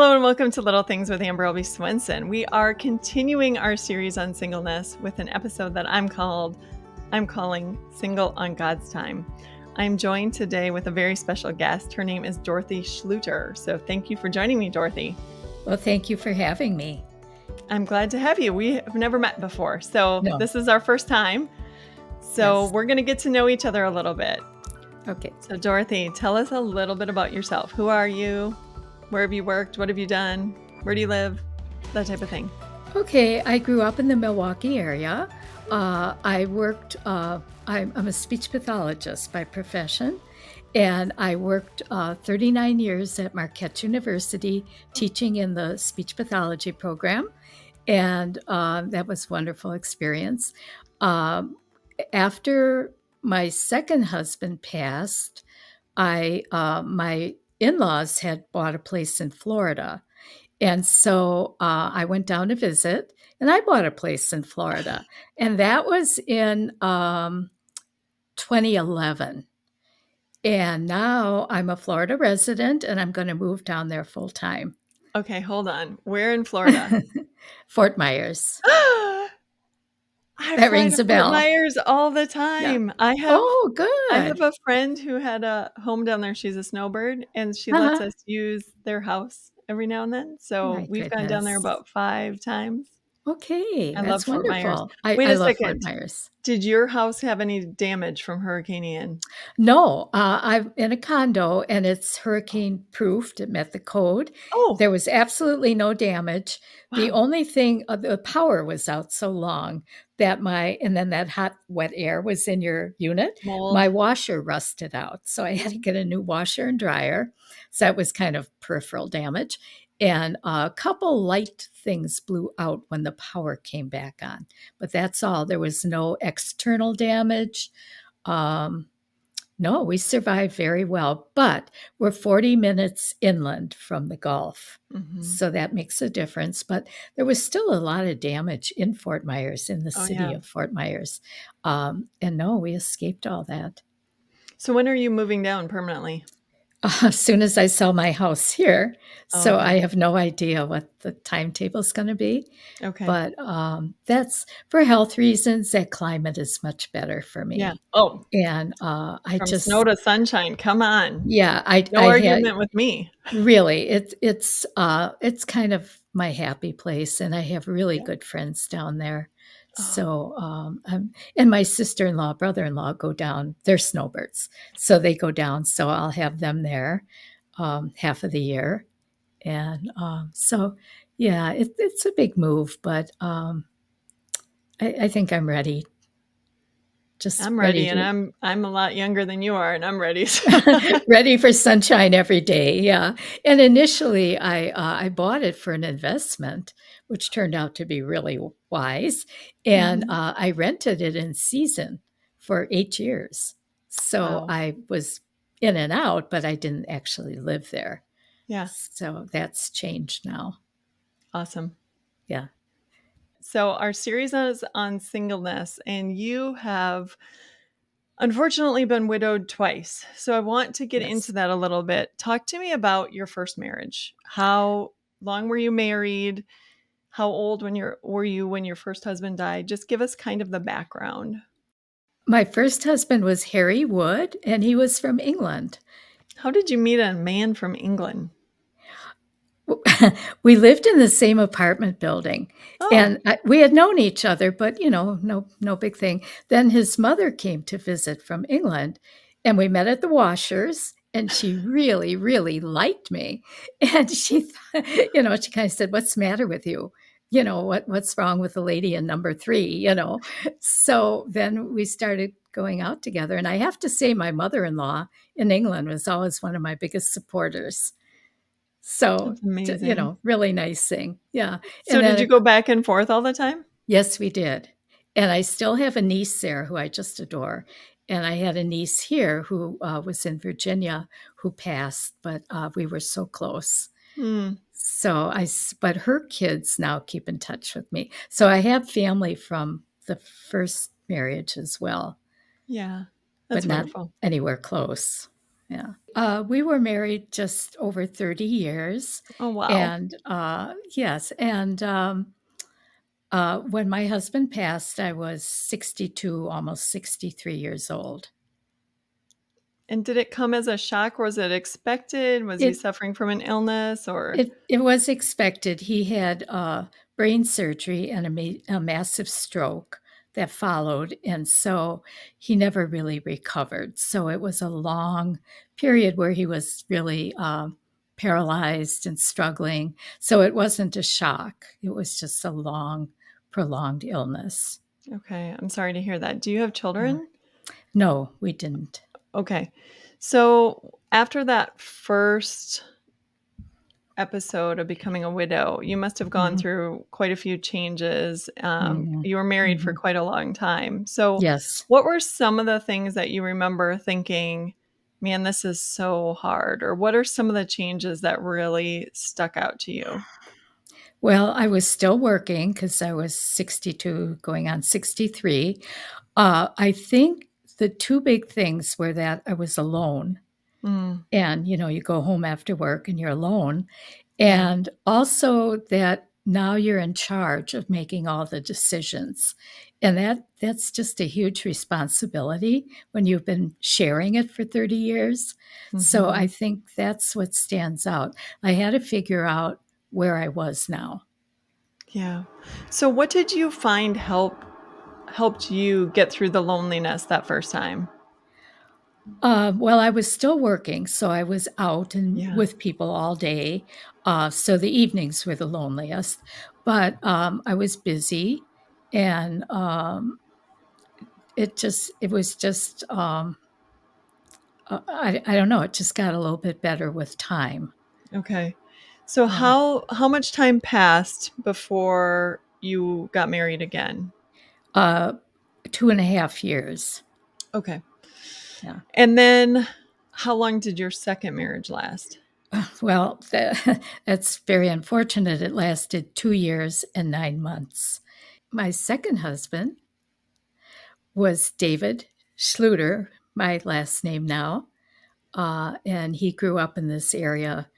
Hello and welcome to Little Things with Amber Albee Swenson. We are continuing our series on singleness with an episode that I'm called I'm calling Single on God's Time. I'm joined today with a very special guest. Her name is Dorothy Schlueter. So thank you for joining me, Dorothy. Well, thank you for having me. I'm glad to have you. We have never met before. So No. this is our first time. So Yes. we're going to get to know each other a little bit. Okay. So, Dorothy, tell us a little bit about yourself. Who are you? Where have you worked? What have you done? Where do you live? That type of thing. Okay, I grew up in the Milwaukee area. Uh, I worked, uh, I'm, I'm a speech pathologist by profession, and I worked uh, 39 years at Marquette University teaching in the speech pathology program, and um, that was a wonderful experience. Um, after my second husband passed, I uh, my in-laws had bought a place in Florida. And so uh, I went down to visit and I bought a place in Florida. And that was in um, 2011. And now I'm a Florida resident and I'm going to move down there full time. Okay, hold on. Where in Florida? Fort Myers. I That rings a bell. Myers all the time. I have Oh, good. I have a friend who had a home down there. She's a snowbird, and she lets Uh-huh. us use their house every now and then. So My we've gone down there about five times. Okay, I love that's Fort Myers. wonderful. I, Wait I a love second. Fort Myers. Did your house have any damage from Hurricane Ian? No, uh, I'm in a condo and it's hurricane proofed. It met the code. Oh, There was absolutely no damage. The only thing, uh, the power was out so long that my, and then that hot, wet air was in your unit. mold. My washer rusted out. So I had to get a new washer and dryer. So that was kind of peripheral damage. And a couple light things blew out when the power came back on. But that's all. There was no external damage. Um, no, we survived very well. But we're 40 minutes inland from the Gulf. Mhm. So that makes a difference. But there was still a lot of damage in Fort Myers, in the Oh, city yeah. of Fort Myers. Um, and no, we escaped all that. So when are you moving down permanently? as soon as I sell my house here. So Oh, okay. I have no idea what the timetable is going to be. Okay. But um, that's for health reasons. That climate is much better for me. yeah. Oh, And uh, I from just, snow to sunshine. Come on. yeah, I, No I had, argument with me. really, it's it's uh, it's kind of my happy place, and I have really Yeah. good friends down there. So, um, um, and my sister in law, brother in law go down. They're snowbirds, so they go down. So I'll have them there um, half of the year, and um, so yeah, it, it's a big move, but um, I, I think I'm ready. Just I'm ready, ready and to I'm I'm a lot younger than you are, and I'm ready. ready for sunshine every day. Yeah, and initially I uh, I bought it for an investment, which turned out to be really wise, and Mhm. uh, I rented it in season for eight years. So Wow. I was in and out, but I didn't actually live there. Yeah. So that's changed now. Awesome. Yeah. So our series is on singleness, and you have unfortunately been widowed twice. So I want to get Yes. into that a little bit. Talk to me about your first marriage. How long were you married? How old when you're were you when your first husband died? Just give us kind of the background. My first husband was Harry Wood, and he was from England. How did you meet a man from England? we lived in the same apartment building Oh, and I, we had known each other but you know no no big thing then his mother came to visit from england and we met at the washers and she really really liked me and she you know she kind of said what's the matter with you you know what what's wrong with the lady in number 3 you know so then we started going out together and i have to say my mother-in-law in england was always one of my biggest supporters so you know really nice thing yeah so and did then you go back and forth all the time? Yes, we did. And I still have a niece there who I just adore. And I had a niece here who uh, was in Virginia who passed, but uh, we were so close. Hmm. So I, but her kids now keep in touch with me. So I have family from the first marriage as well, Yeah. That's but not wonderful. anywhere close. Yeah. Uh, we were married just over 30 years. Oh, wow. And uh, yes, and um, uh, when my husband passed, I was 62, almost 63 years old. And did it come as a shock? Was it expected? Was he suffering from an illness or? it, it was expected. He had uh, brain surgery and a, ma- a massive stroke that followed, and so he never really recovered. So it was a long period where he was really um, paralyzed and struggling. So it wasn't a shock. It was just a long, prolonged illness. Okay, I'm sorry to hear that. Do you have children? No, we didn't. Okay. So after that first episode of becoming a widow, you must have gone Mhm. through quite a few changes. Um, Mhm. You were married for Mhm. quite a long time. So, Yes. what were some of the things that you remember thinking, man, this is so hard? Or what are some of the changes that really stuck out to you? Well, I was still working because I was 62, going on 63. Uh, I think the two big things were that I was alone. Mm, And, you know, you go home after work and you're alone. And also that now you're in charge of making all the decisions. And that that's just a huge responsibility when you've been sharing it for 30 years. So mhm. I think that's what stands out. I had to figure out where I was now. Yeah. So, what did you find help helped you get through the loneliness that first time? Uh, well, I was still working, so I was out and Yeah. with people all day. Uh, so the evenings were the loneliest, but um, I was busy, and um, it just it was just um, uh, I I don't know. It just got a little bit better with time. Okay. So Uh, how how much time passed before you got married again? Uh, two and a half years. Okay. Yeah. And then how long did your second marriage last? Well, tha- that's very unfortunate. It lasted two years and nine months. My second husband was David Schlueter, my last name now. Uh, and he grew up in this area.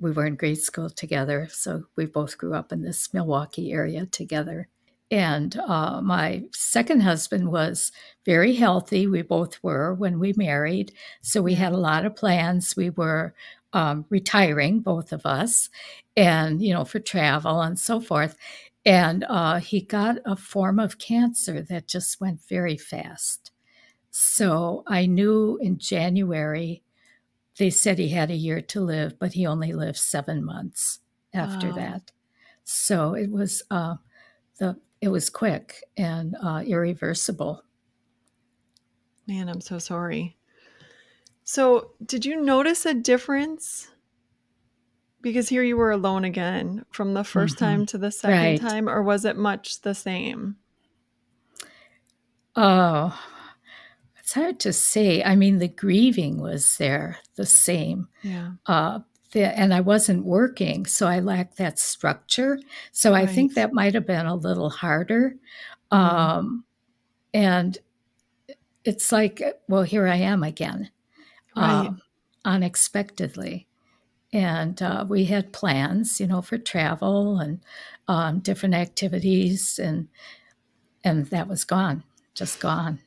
We were in grade school together, so we both grew up in this Milwaukee area together. And uh, my second husband was very healthy. We both were when we married. So we had a lot of plans. We were um, retiring, both of us, and, you know, for travel and so forth. And uh, he got a form of cancer that just went very fast. So I knew in January they said he had a year to live, but he only lived seven months after Wow. that. So it was uh, the it was quick and uh, irreversible. Man, I'm so sorry. So, did you notice a difference? Because here you were alone again from the 1st Mhm. time to the second Right. time, or was it much the same? Oh, it's hard to say. I mean, the grieving was there, the same. Yeah. Uh, the, and I wasn't working, so I lacked that structure. So I think that might have been a little harder. Mm. Um, and it's like, well, here I am again, Right. um, unexpectedly. And uh, we had plans, you know, for travel and um, different activities, and and that was gone, just gone.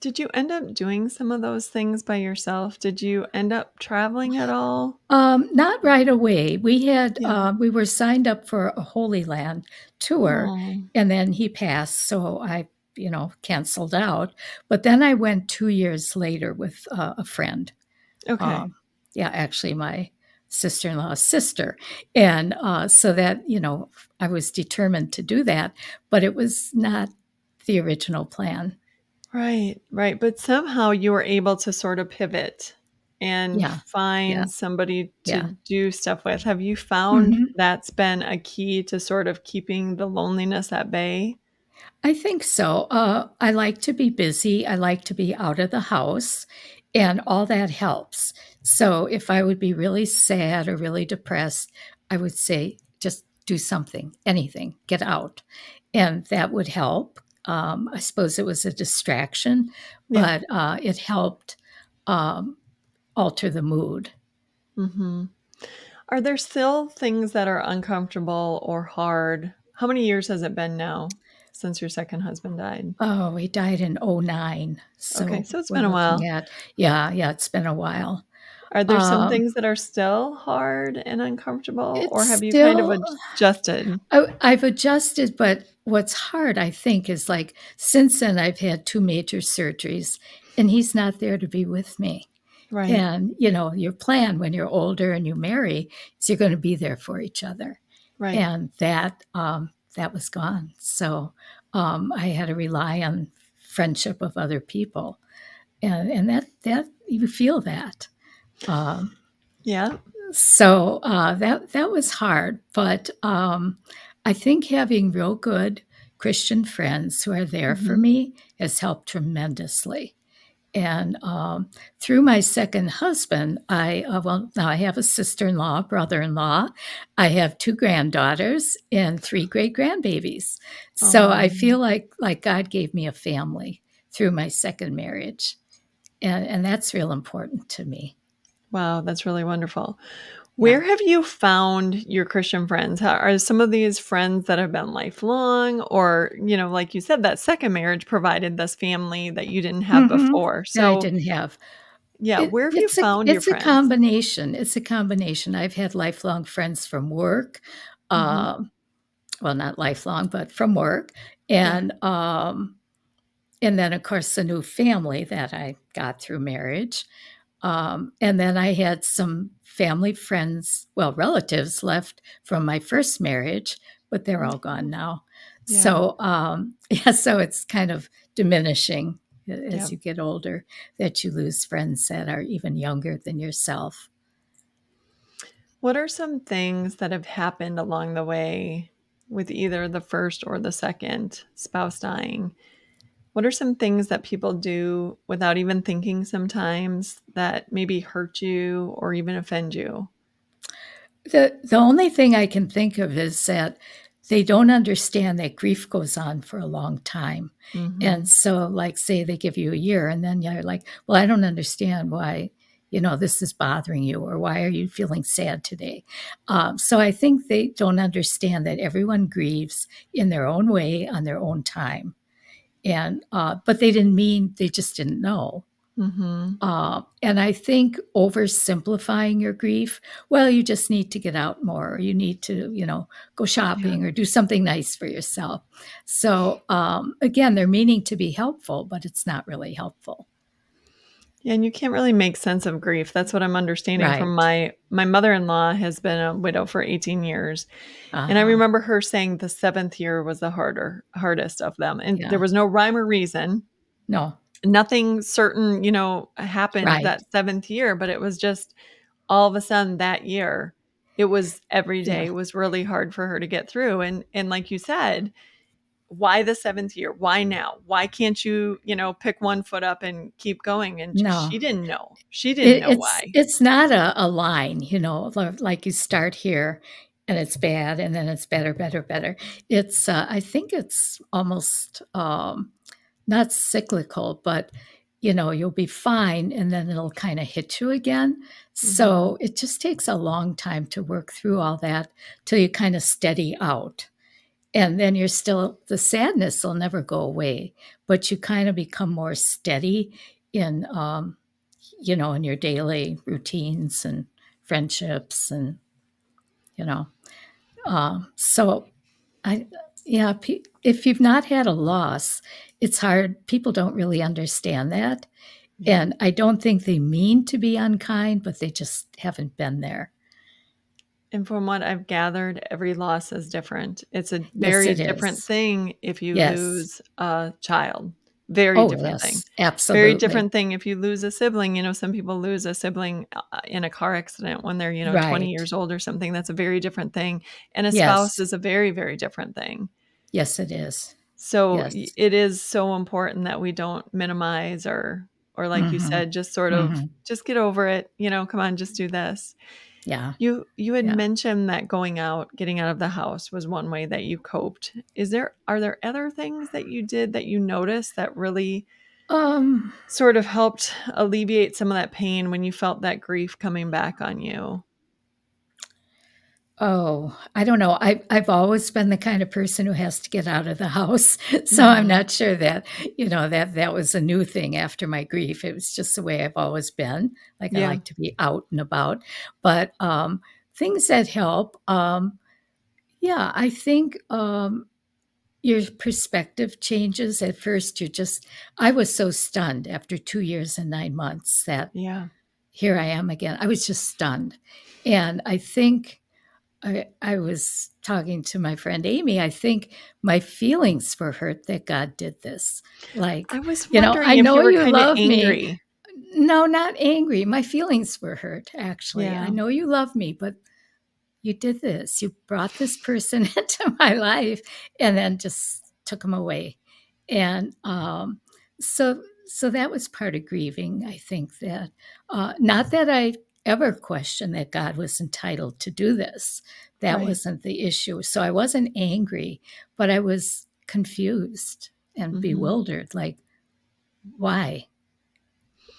Did you end up doing some of those things by yourself? Did you end up traveling at all? Um, not right away. We had Yeah. uh, we were signed up for a Holy Land tour, Oh, and then he passed, so I, you know, canceled out. But then I went two years later with uh, a friend. okay. Um, yeah, actually, my sister-in-law's sister, and uh, so that you know, I was determined to do that, but it was not the original plan. Right, right. But somehow you were able to sort of pivot and Yeah, yeah, find somebody to yeah. do stuff with. Have you found hmm that's been a key to sort of keeping the loneliness at bay? I think so. Uh, I like to be busy. I like to be out of the house, and all that helps. So if I would be really sad or really depressed, I would say just do something, anything, get out, and that would help. Um, I suppose it was a distraction, Yeah. but uh, it helped um, alter the mood. Mm-hmm. Are there still things that are uncomfortable or hard? How many years has it been now since your second husband died? Oh, he died in 09. So Okay, so it's been a while. at- yeah, yeah, it's been a while. Are there some Um, things that are still hard and uncomfortable, or have you kind of adjusted? I, I've adjusted, but what's hard, I think, is like since then I've had two major surgeries, and he's not there to be with me. Right. And you know, your plan when you're older and you marry is you're going to be there for each other, Right. and that um, that was gone. So um, I had to rely on friendship of other people, and and that that you feel that. Um, yeah. so uh, that that was hard, but um, I think having real good Christian friends who are there for Mhm. me has helped tremendously. And um, through my second husband, I uh, well now I have a sister-in-law, brother-in-law. I have two granddaughters and three great grandbabies. So I feel like like God gave me a family through my second marriage, and and that's real important to me. Wow, that's really wonderful. Where have you found your Christian friends? How, are some of these friends that have been lifelong, or you know, like you said, that second marriage provided this family that you didn't have Mhm. before? that I didn't have. yeah, It- where have you it's a, found your it's a combination. It's a combination. I've had lifelong friends from work. Mhm. Um, well, not lifelong, but from work, Yeah. and um, and then of course the new family that I got through marriage. Um, and then I had some family friends, well, relatives left from my first marriage, but they're all gone now. Yeah. So, um, yeah, so it's kind of diminishing as Yep. you get older that you lose friends that are even younger than yourself. What are some things that have happened along the way with either the first or the second spouse dying? What are some things that people do without even thinking sometimes that maybe hurt you or even offend you? The the only thing I can think of is that they don't understand that grief goes on for a long time. Mhm. And so, like, say they give you a year, and then you're like, well, I don't understand why, you know, this is bothering you, or why are you feeling sad today? Um, so I think they don't understand that everyone grieves in their own way on their own time. And, uh, but they didn't mean, they just didn't know. Mhm. Uh, and I think oversimplifying your grief, well, you just need to get out more, or you need to, you know, go shopping or do something nice for yourself. So, um, again, they're meaning to be helpful, but it's not really helpful. Yeah, and you can't really make sense of grief. That's what I'm understanding from my my mother-in-law has been a widow for 18 years. And I Uh-huh. remember her saying the 7th year was the harder hardest of them. And Yeah. there was no rhyme or reason. No, Nothing certain, you know, happened right. that 7th year, but it was just all of a sudden that year, it was every day Yeah. was really hard for her to get through. And and like you said, why the 7th year? Why now? Why can't you, you know, pick one foot up and keep going? And No. she didn't know. She didn't It, know it's why. it's not a, a line, you know, like you start here and it's bad and then it's better, better, better. It's uh, I think it's almost um, not cyclical, but you know, you'll be fine and then it'll kind of hit you again. Mhm. So it just takes a long time to work through all that till you kind of steady out. And then you're still the sadness will never go away, but you kind of become more steady in um, you know, in your daily routines and friendships and you know. Um, so I yeah, if you've not had a loss, it's hard. People don't really understand that. And I don't think they mean to be unkind, but they just haven't been there. And from what I've gathered, every loss is different. It's a Yes, very it different is. thing if you Yes. lose a child. Very Oh, different thing. yes, Very different thing if you lose a sibling. You know, some people lose a sibling uh, in a car accident when they're, you know, 20 years old or something. That's a very different thing. And a spouse Yes. is a very, very different thing. Yes, it is. So Yes. it is so important that we don't minimize or or like you Mhm. said, just sort of Mhm. just get over it. You know, come on, just do this. Yeah. You you had Yeah. mentioned that going out, getting out of the house was one way that you coped. Is there are there other things that you did that you noticed that really Um, sort of helped alleviate some of that pain when you felt that grief coming back on you? Oh, I don't know. I I've always been the kind of person who has to get out of the house. So I'm Mhm. not sure that, you know, that that was a new thing after my grief. It was just the way I've always been. Like I Yeah. like to be out and about. But um things that help, um yeah, I think um your perspective changes. At first you're just I was so stunned after 2 years and 9 months that Yeah. here I am again. I was just stunned. And I think I, I was talking to my friend Amy. I think my feelings were hurt that God did this. Like, I was you know, I know you you love me. No, not angry. My feelings were hurt, actually. I know you love me, but you did this. You brought this person into my life and then just took him away. And um, so, so that was part of grieving. I think that uh, not that I ever question that God was entitled to do this. That Right. wasn't the issue. So I wasn't angry, but I was confused and Mhm. bewildered. Like, why?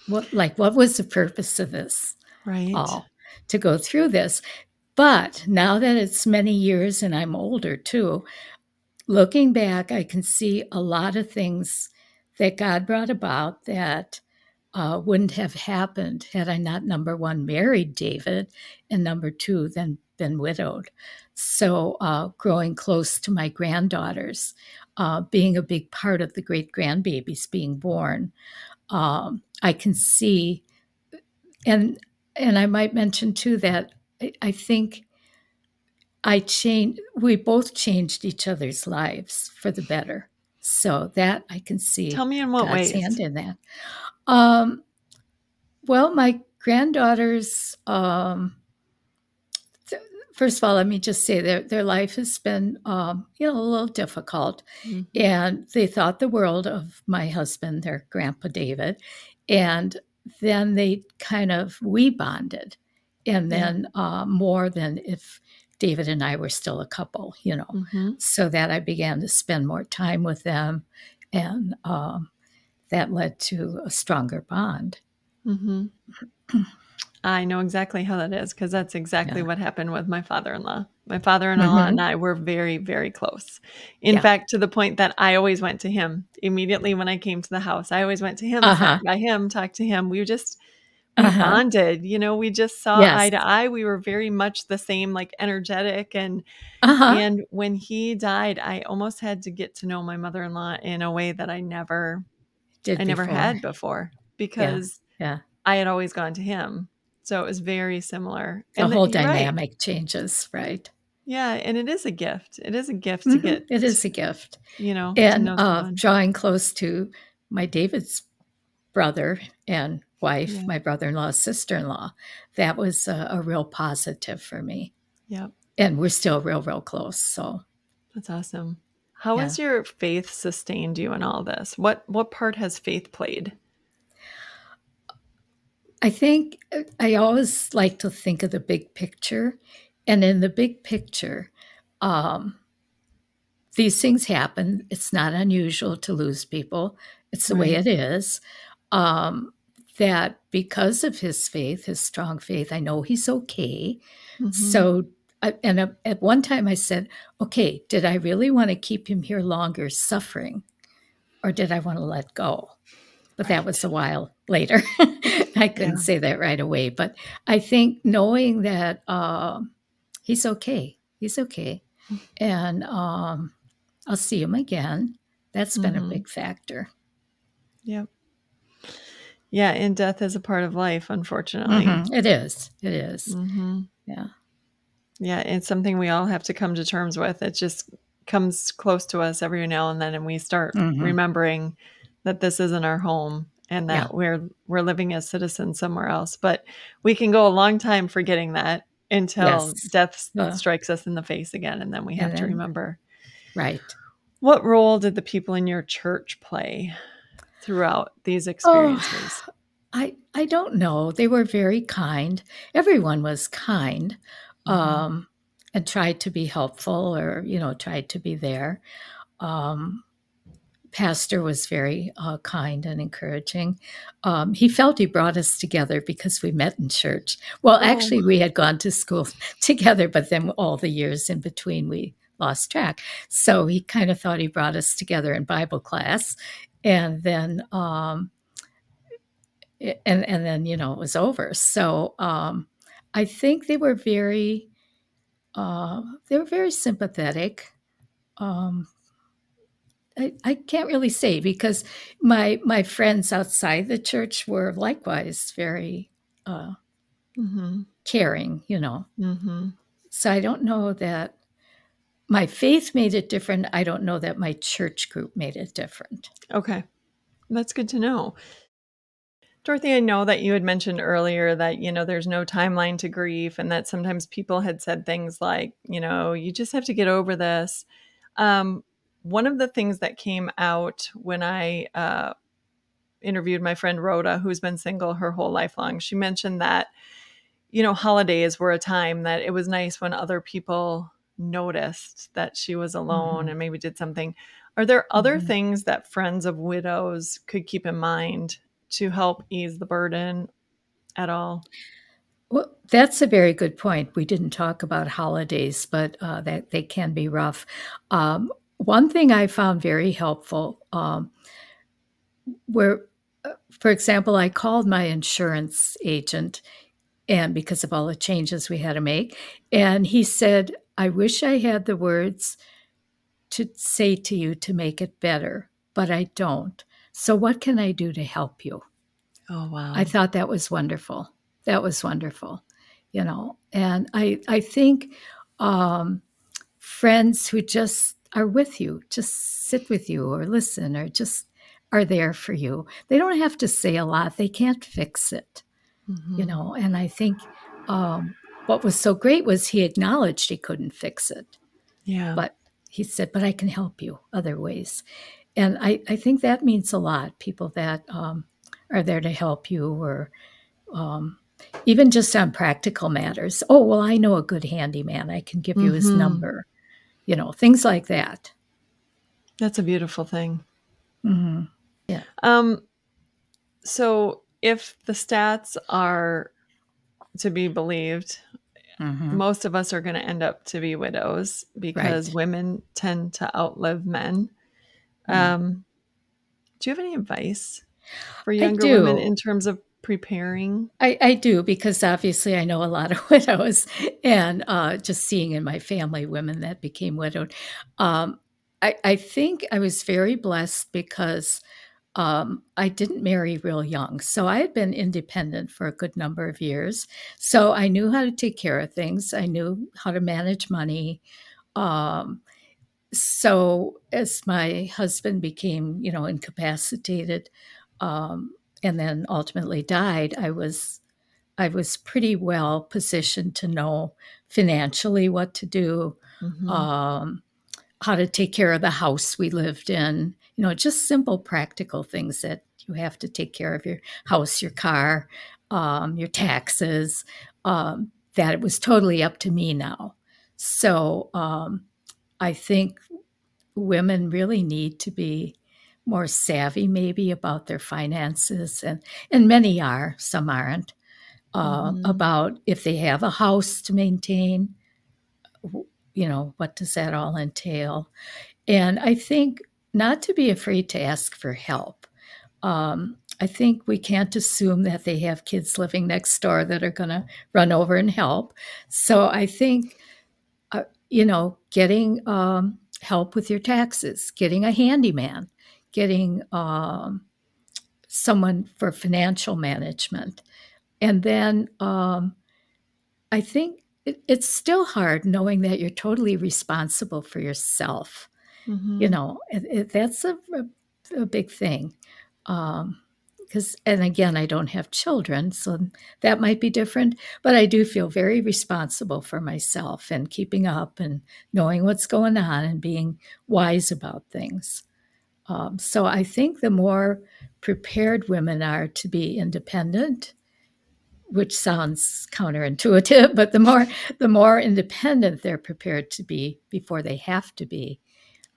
What, like, what was the purpose of this? Right. all to go through this. But now that it's many years and I'm older too, looking back, I can see a lot of things that God brought about that uh, wouldn't have happened had I not, number one, married David, and number two, then been widowed. So, uh, growing close to my granddaughters, uh, being a big part of the great grandbabies being born, um, I can see, and and I might mention too that I, I think I changed. We both changed each other's lives for the better. So that I can see Tell me in what God's ways? hand in that. Um, well, my granddaughters. Um, th- first of all, let me just say their their life has been, um, you know, a little difficult, Mhm. and they thought the world of my husband, their grandpa David, and then they kind of we bonded, and Yeah. then uh, more than if David and I were still a couple, you know Mhm. so that I began to spend more time with them, and um, that led to a stronger bond. Mhm. I know exactly how that is because that's exactly Yeah. what happened with my father-in-law. My father-in-law and Mhm. I were very, very close. In Yeah. fact, to the point that I always went to him immediately when I came to the house. I always went to him, Uh-huh. by him, talked to him. We just we Uh-huh. bonded, you know, we just saw Yes. eye to eye. We were very much the same, like energetic and Uh-huh. and when he died, I almost had to get to know my mother-in-law in a way that I never Did I never before. had before because Yeah. I had always gone to him. So it was very similar. The And whole right. dynamic changes, right? Yeah, and it is a gift. It is a gift to Mhm. get, It is a gift. you know, to And know uh, drawing close to my David's brother and wife, Yeah. my brother in law's sister in law, that was a, a real positive for me. Yep. And we're still real, real close. So, That's awesome. How Yeah. has your faith sustained you in all this? What what part has faith played? I think I always like to think of the big picture. And in the big picture, um, these things happen. It's not unusual to lose people, it's the way it is. Um, that because of his faith, his strong faith, I know he's okay. Mhm. So, I- and uh, at one time I said, okay, did I really want to keep him here longer suffering? Or did I want to let go? But that was a while later. I couldn't Yeah. say that right away. But I think knowing that um, he's okay, he's okay. And um, I'll see him again. That's been Mhm. a big factor. Yep. Yeah, and death is a part of life, unfortunately. Mhm. It is. It is. Mhm. Yeah. Yeah, it's something we all have to come to terms with. It just comes close to us every now and then, and we start Mhm. remembering that this isn't our home and Yeah. that we're we're living as citizens somewhere else. But we can go a long time forgetting that until Yes. death strikes us in the face again, and then we have and to remember. right. What role did the people in your church play throughout these Oh, experiences? I I don't know. They were very kind. Everyone was kind. Um, and tried to be helpful, or you know, tried to be there. Um, pastor was very uh, kind and encouraging. Um, he felt he brought us together because we met in church. Well, Oh. actually, we had gone to school together, but then all the years in between, we lost track. So he kind of thought he brought us together in Bible class, and then. Um, and and then you know it was over. So um, I think they were very uh, they were very sympathetic. Um, I, I can't really say because my my friends outside the church were likewise very uh, Mm-hmm. caring, you know. Mm-hmm. So I don't know that my faith made it different. I don't know that my church group made it different. Okay. That's good to know. Dorothy, I know that you had mentioned earlier that, you know, there's no timeline to grief and that sometimes people had said things like, you know, you just have to get over this. Um, one of the things that came out when I uh, interviewed my friend Rhoda, who's been single her whole life long, she mentioned that, you know, holidays were a time that it was nice when other people noticed that she was alone Mhm. and maybe did something. Are there other Mhm. things that friends of widows could keep in mind to help ease the burden at all? Well, that's a very good point. We didn't talk about holidays, but uh, that they can be rough. Um, one thing I found very helpful, um, where, uh, for example, I called my insurance agent, and because of all the changes we had to make, and he said, "I wish I had the words to say to you to make it better, but I don't. So what can I do to help you?" Oh, wow. I thought that was wonderful. That was wonderful, you know. And I I think um, friends who just are with you, just sit with you or listen or just are there for you. They don't have to say a lot. They can't fix it, Mhm. you know. And I think um, what was so great was he acknowledged he couldn't fix it, Yeah. but he said, "But I can help you other ways." And I I think that means a lot. People that um, are there to help you or um, even just on practical matters. Oh, well, I know a good handyman. I can give you his Mhm. number. You know, things like that. That's a beautiful thing. hmm Um, so if the stats are to be believed, hmm most of us are going to end up to be widows because Right. women tend to outlive men. Mm. Um, do you have any advice for younger women in terms of preparing? I, I do because obviously I know a lot of widows, and uh, just seeing in my family women that became widowed. Um, I, I think I was very blessed because um, I didn't marry real young. So I had been independent for a good number of years. So I knew how to take care of things, I knew how to manage money. Um, so as my husband became, you know, incapacitated, um, and then ultimately died, I was I was pretty well positioned to know financially what to do, Mhm. um, how to take care of the house we lived in. You know, just simple practical things that you have to take care of your house, your car, um, your taxes. Um, that it was totally up to me now. So um, I think women really need to be more savvy maybe about their finances and and many are some aren't uh, Mhm. about if they have a house to maintain you know what does that all entail? And i think not to be afraid to ask for help. Um, i think we can't assume that they have kids living next door that are going to run over and help. So i think you know, getting um, help with your taxes, getting a handyman, getting um, someone for financial management. And then um, I think it, it's still hard knowing that you're totally responsible for yourself. You Mhm. know, it, it, that's a, a, a big thing. Um, because, and again, I don't have children, so that might be different. But I do feel very responsible for myself and keeping up and knowing what's going on and being wise about things. Um, so I think the more prepared women are to be independent, which sounds counterintuitive, but the more the more independent they're prepared to be before they have to be,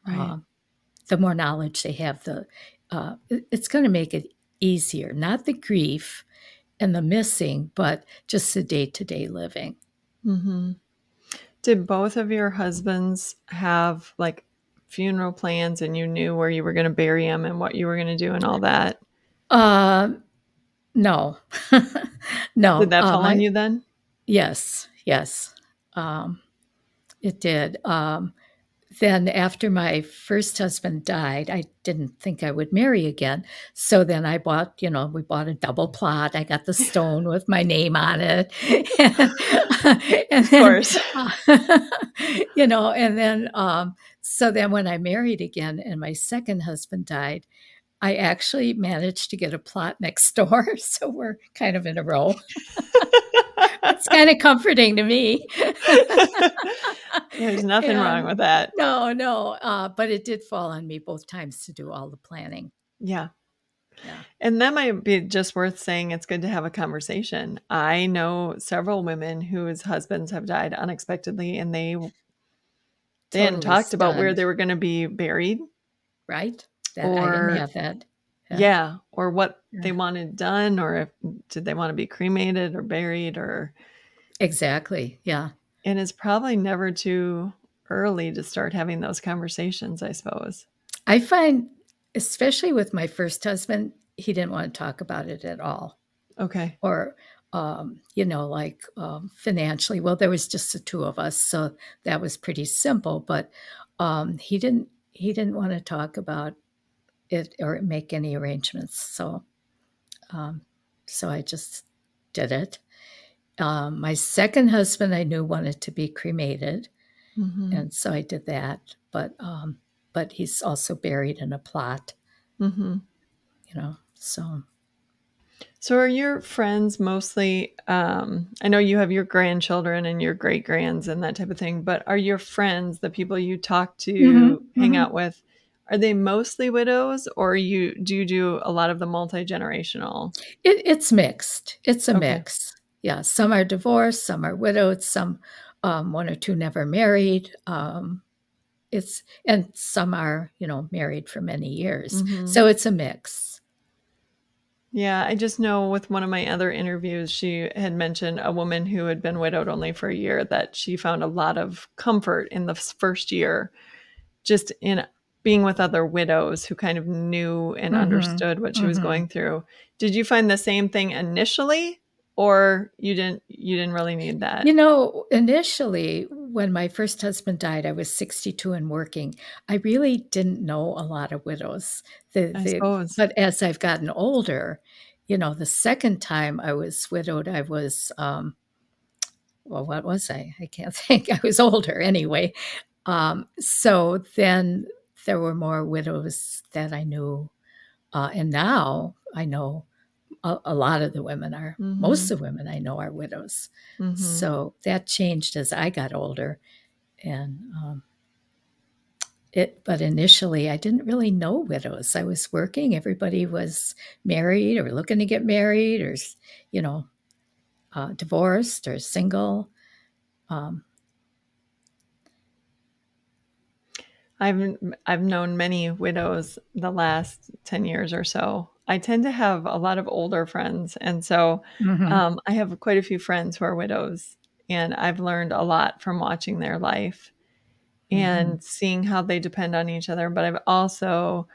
Right. um, the more knowledge they have, the uh, it's going to make it easier. Not the grief and the missing, but just the day to day living. Mm-hmm. Did both of your husbands have like funeral plans and you knew where you were going to bury him and what you were going to do and all that? Uh, no, no. Did that fall um, on I- you then? Yes, yes, um, it did. Um, then, after my first husband died, I didn't think I would marry again. So then I bought, you know, we bought a double plot. I got the stone with my name on it. and, Of course. you know, and then, um, so then when I married again and my second husband died, I actually managed to get a plot next door. So we're kind of in a row. It's kind of comforting to me. There's nothing wrong with that. No, no. Uh, but it did fall on me both times to do all the planning. Yeah. Yeah. And that might be just worth saying it's good to have a conversation. I know several women whose husbands have died unexpectedly and they they hadn't Totally talked about where they were going to be buried. Right? That I Or- didn't have that. Yeah. Yeah. Or what they wanted done or if did they want to be cremated or buried or Exactly. Yeah. and it's probably never too early to start having those conversations, I suppose. I find, especially with my first husband, he didn't want to talk about it at all. Okay. Or, um, you know, like um, financially. Well, there was just the two of us, so that was pretty simple. But um, he didn't. He didn't want to talk about it or make any arrangements. So, um, so I just did it. Um, my second husband, I knew wanted to be cremated, Mhm. and so I did that. But um, but he's also buried in a plot, Mm-hmm. you know. So So are your friends mostly um I know you have your grandchildren and your great grands and that type of thing, but are your friends, the people you talk to, Mhm, hang mhm. out with, are they mostly widows or you do you do a lot of the multi-generational? It, it's mixed. It's a Okay. mix. Yeah, some are divorced, some are widowed, some um, one or two never married. Um, it's and some are you know married for many years. Mhm. So it's a mix. Yeah, I just know with one of my other interviews, she had mentioned a woman who had been widowed only for a year that she found a lot of comfort in the first year just in being with other widows who kind of knew and Mhm, understood what she was mhm. going through. Did you find the same thing initially or you didn't you didn't really need that? You know, initially when my first husband died, I was 62 and working. I really didn't know a lot of widows. The, I the, suppose. but as I've gotten older, you know, the second time I was widowed, I was, um, well, what was I? I can't think. I was older anyway. Um, so then there were more widows that I knew. Uh, and now I know a, a lot of the women are, most of the women I know are widows. Mhm. So that changed as I got older. And um, it, but initially I didn't really know widows. I was working, everybody was married or looking to get married or, you know, uh, divorced or single. Um, I've I've known many widows the last 10 years or so. I tend to have a lot of older friends and so mhm. Um, I have quite a few friends who are widows, and I've learned a lot from watching their life and seeing how they depend on each other. But I've also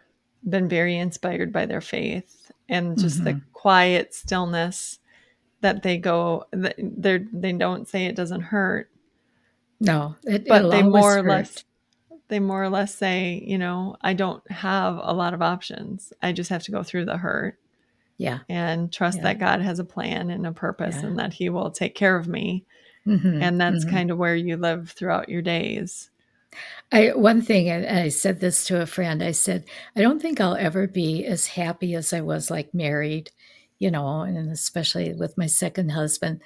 been very inspired by their faith and just the quiet stillness that they go. They they don't say it doesn't hurt, no, it, but they more or hurt. less they more or less say, you know, I don't have a lot of options. I just have to go through the hurt Yeah. and trust Yeah. that God has a plan and a purpose Yeah. and that He will take care of me. Mhm, And that's mhm. kind of where you live throughout your days. I one thing, and I said this to a friend. I said, I don't think I'll ever be as happy as I was like married, you know, and especially with my second husband.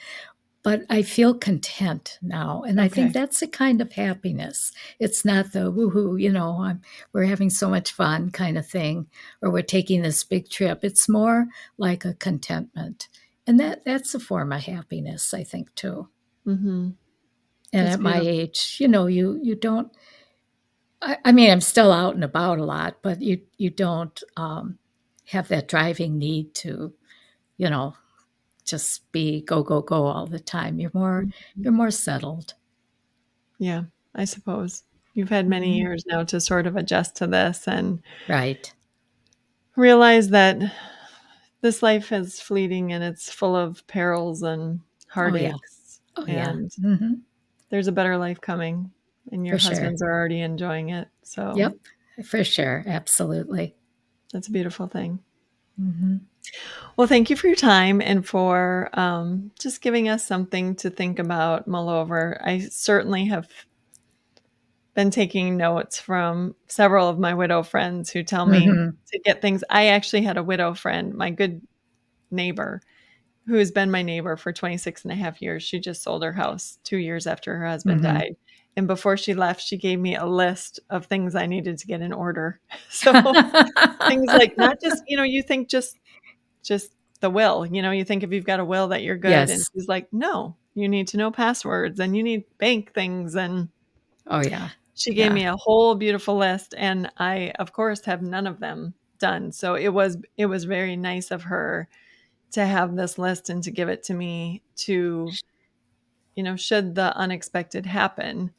But I feel content now, and I think that's a kind of happiness. It's not the woohoo, you know, I'm, we're having so much fun kind of thing, or we're taking this big trip. It's more like a contentment, and that that's a form of happiness, I think, too. hmm And That's at my age, you know, you you don't I, I mean, I'm still out and about a lot, but you you don't um, have that driving need to, you know, just be go go go all the time. You're more Mm-hmm. you're more settled. Yeah, I suppose. You've had many Mhm. years now to sort of adjust to this and Right. realize that this life is fleeting and it's full of perils and heartaches. Oh yeah. And hmm there's a better life coming, and your For sure. husbands are already enjoying it. So Yep. For sure. Absolutely. that's a beautiful thing. hmm Well, thank you for your time and for um, just giving us something to think about, mull over. I certainly have been taking notes from several of my widow friends who tell me hmm to get things. I actually had a widow friend, my good neighbor, who has been my neighbor for 26 and a half years. She just sold her house two years after her husband Mhm. died. And before she left, she gave me a list of things I needed to get in order. So things like not just, you know, you think just just the will, you know, you think if you've got a will that you're good. And she's like, no, you need to know passwords and you need bank things. And oh yeah. she gave Yeah. me a whole beautiful list. And I, of course, have none of them done. So it was it was very nice of her to have this list and to give it to me to, you know, should the unexpected happen,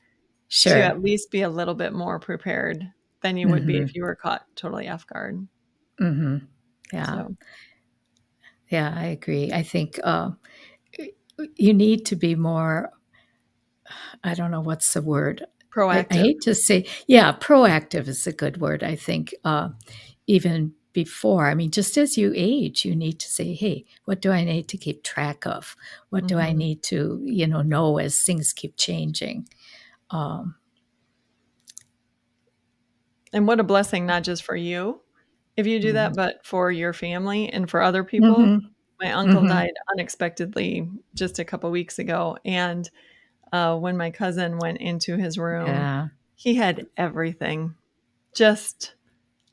to at least be a little bit more prepared than you would be hmm if you were caught totally off guard. hmm Yeah. So Yeah. I agree. I think uh, you need to be more. I don't know what's the word. I, I hate to say, yeah, proactive is a good word. I think uh, even before, I mean, just as you age, you need to say, hey, what do I need to keep track of? What do I Mhm. need to, you know, know as things keep changing? Um, And what a blessing, not just for you, if you do that, mhm. but for your family and for other people. Mhm. My uncle Mhm. died unexpectedly just a couple weeks ago. And uh, when my cousin went into his room, Yeah. he had everything. Just,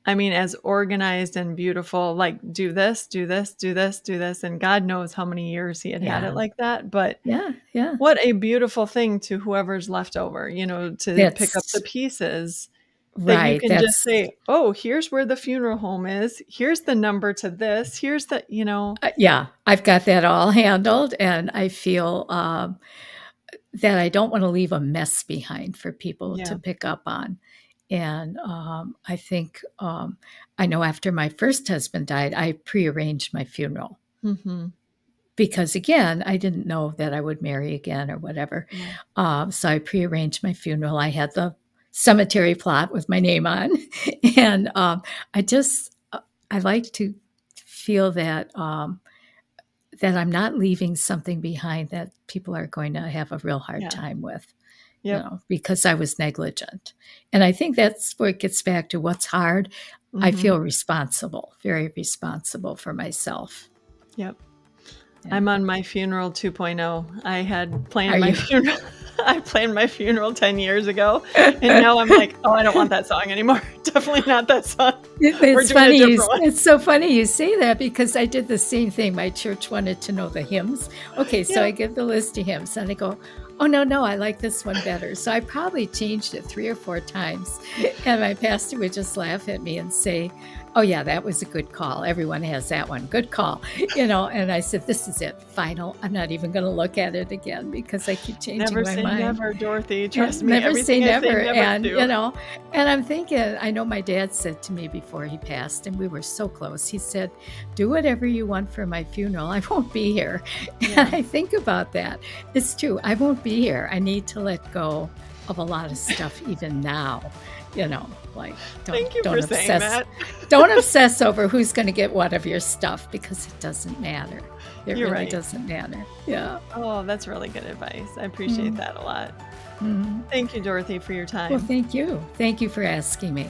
I mean, as organized and beautiful, like do this, do this, do this, do this. And God knows how many years he had had it like that. But Yeah. Yeah. what a beautiful thing to whoever's left over, you know, to pick up the pieces that you right. can just That's say, oh, here's where the funeral home is. Here's the number to this. Here's the, you know, uh, yeah. I've got that all handled, and I feel um, that I don't want to leave a mess behind for people yeah. to pick up on. And um, I think um, I know after my first husband died, I prearranged my funeral hmm because, again, I didn't know that I would marry again or whatever. Yeah. Um, so I prearranged my funeral. I had the cemetery plot with my name on, and um, I just I like to feel that um, that I'm not leaving something behind that people are going to have a real hard Yeah. time with, you know, because I was negligent. And I think that's where it gets back to what's hard. I hmm feel responsible, very responsible for myself. Yep. Yeah. I'm on my funeral 2.0. I had Are planned my you? funeral. I planned my funeral 10 years ago. And now I'm like, oh, I don't want that song anymore. Definitely not that song. It- It's funny. You, it's so funny you say that because I did the same thing. My church wanted to know the hymns. Okay, so Yeah. I give the list of hymns and I go, oh, no, no, I like this one better. So I probably changed it three or four times. And my pastor would just laugh at me and say, oh, yeah, that was a good call. Everyone has that one. Good call. You know, and I said, this is it. Final. I'm not even going to look at it again because I keep changing Never my say mind. never, Dorothy. Yeah, Trust me. never say I say never. never and, to. you know, and I'm thinking, I know my dad said to me before he passed, and we were so close. He said, Do whatever you want for my funeral. I won't be here. And I think about that. It's true. I won't be here. I need to let go of a lot of stuff even now. You know, like don't Thank you don't for saying obsess that. don't obsess over who's going to get what of your stuff because it doesn't matter. It You're really right. doesn't matter. Yeah. Oh, that's really good advice. I appreciate Mhm. that a lot. Mhm. Thank you, Dorothy, for your time. Well, time. thank you. Thank you for asking me.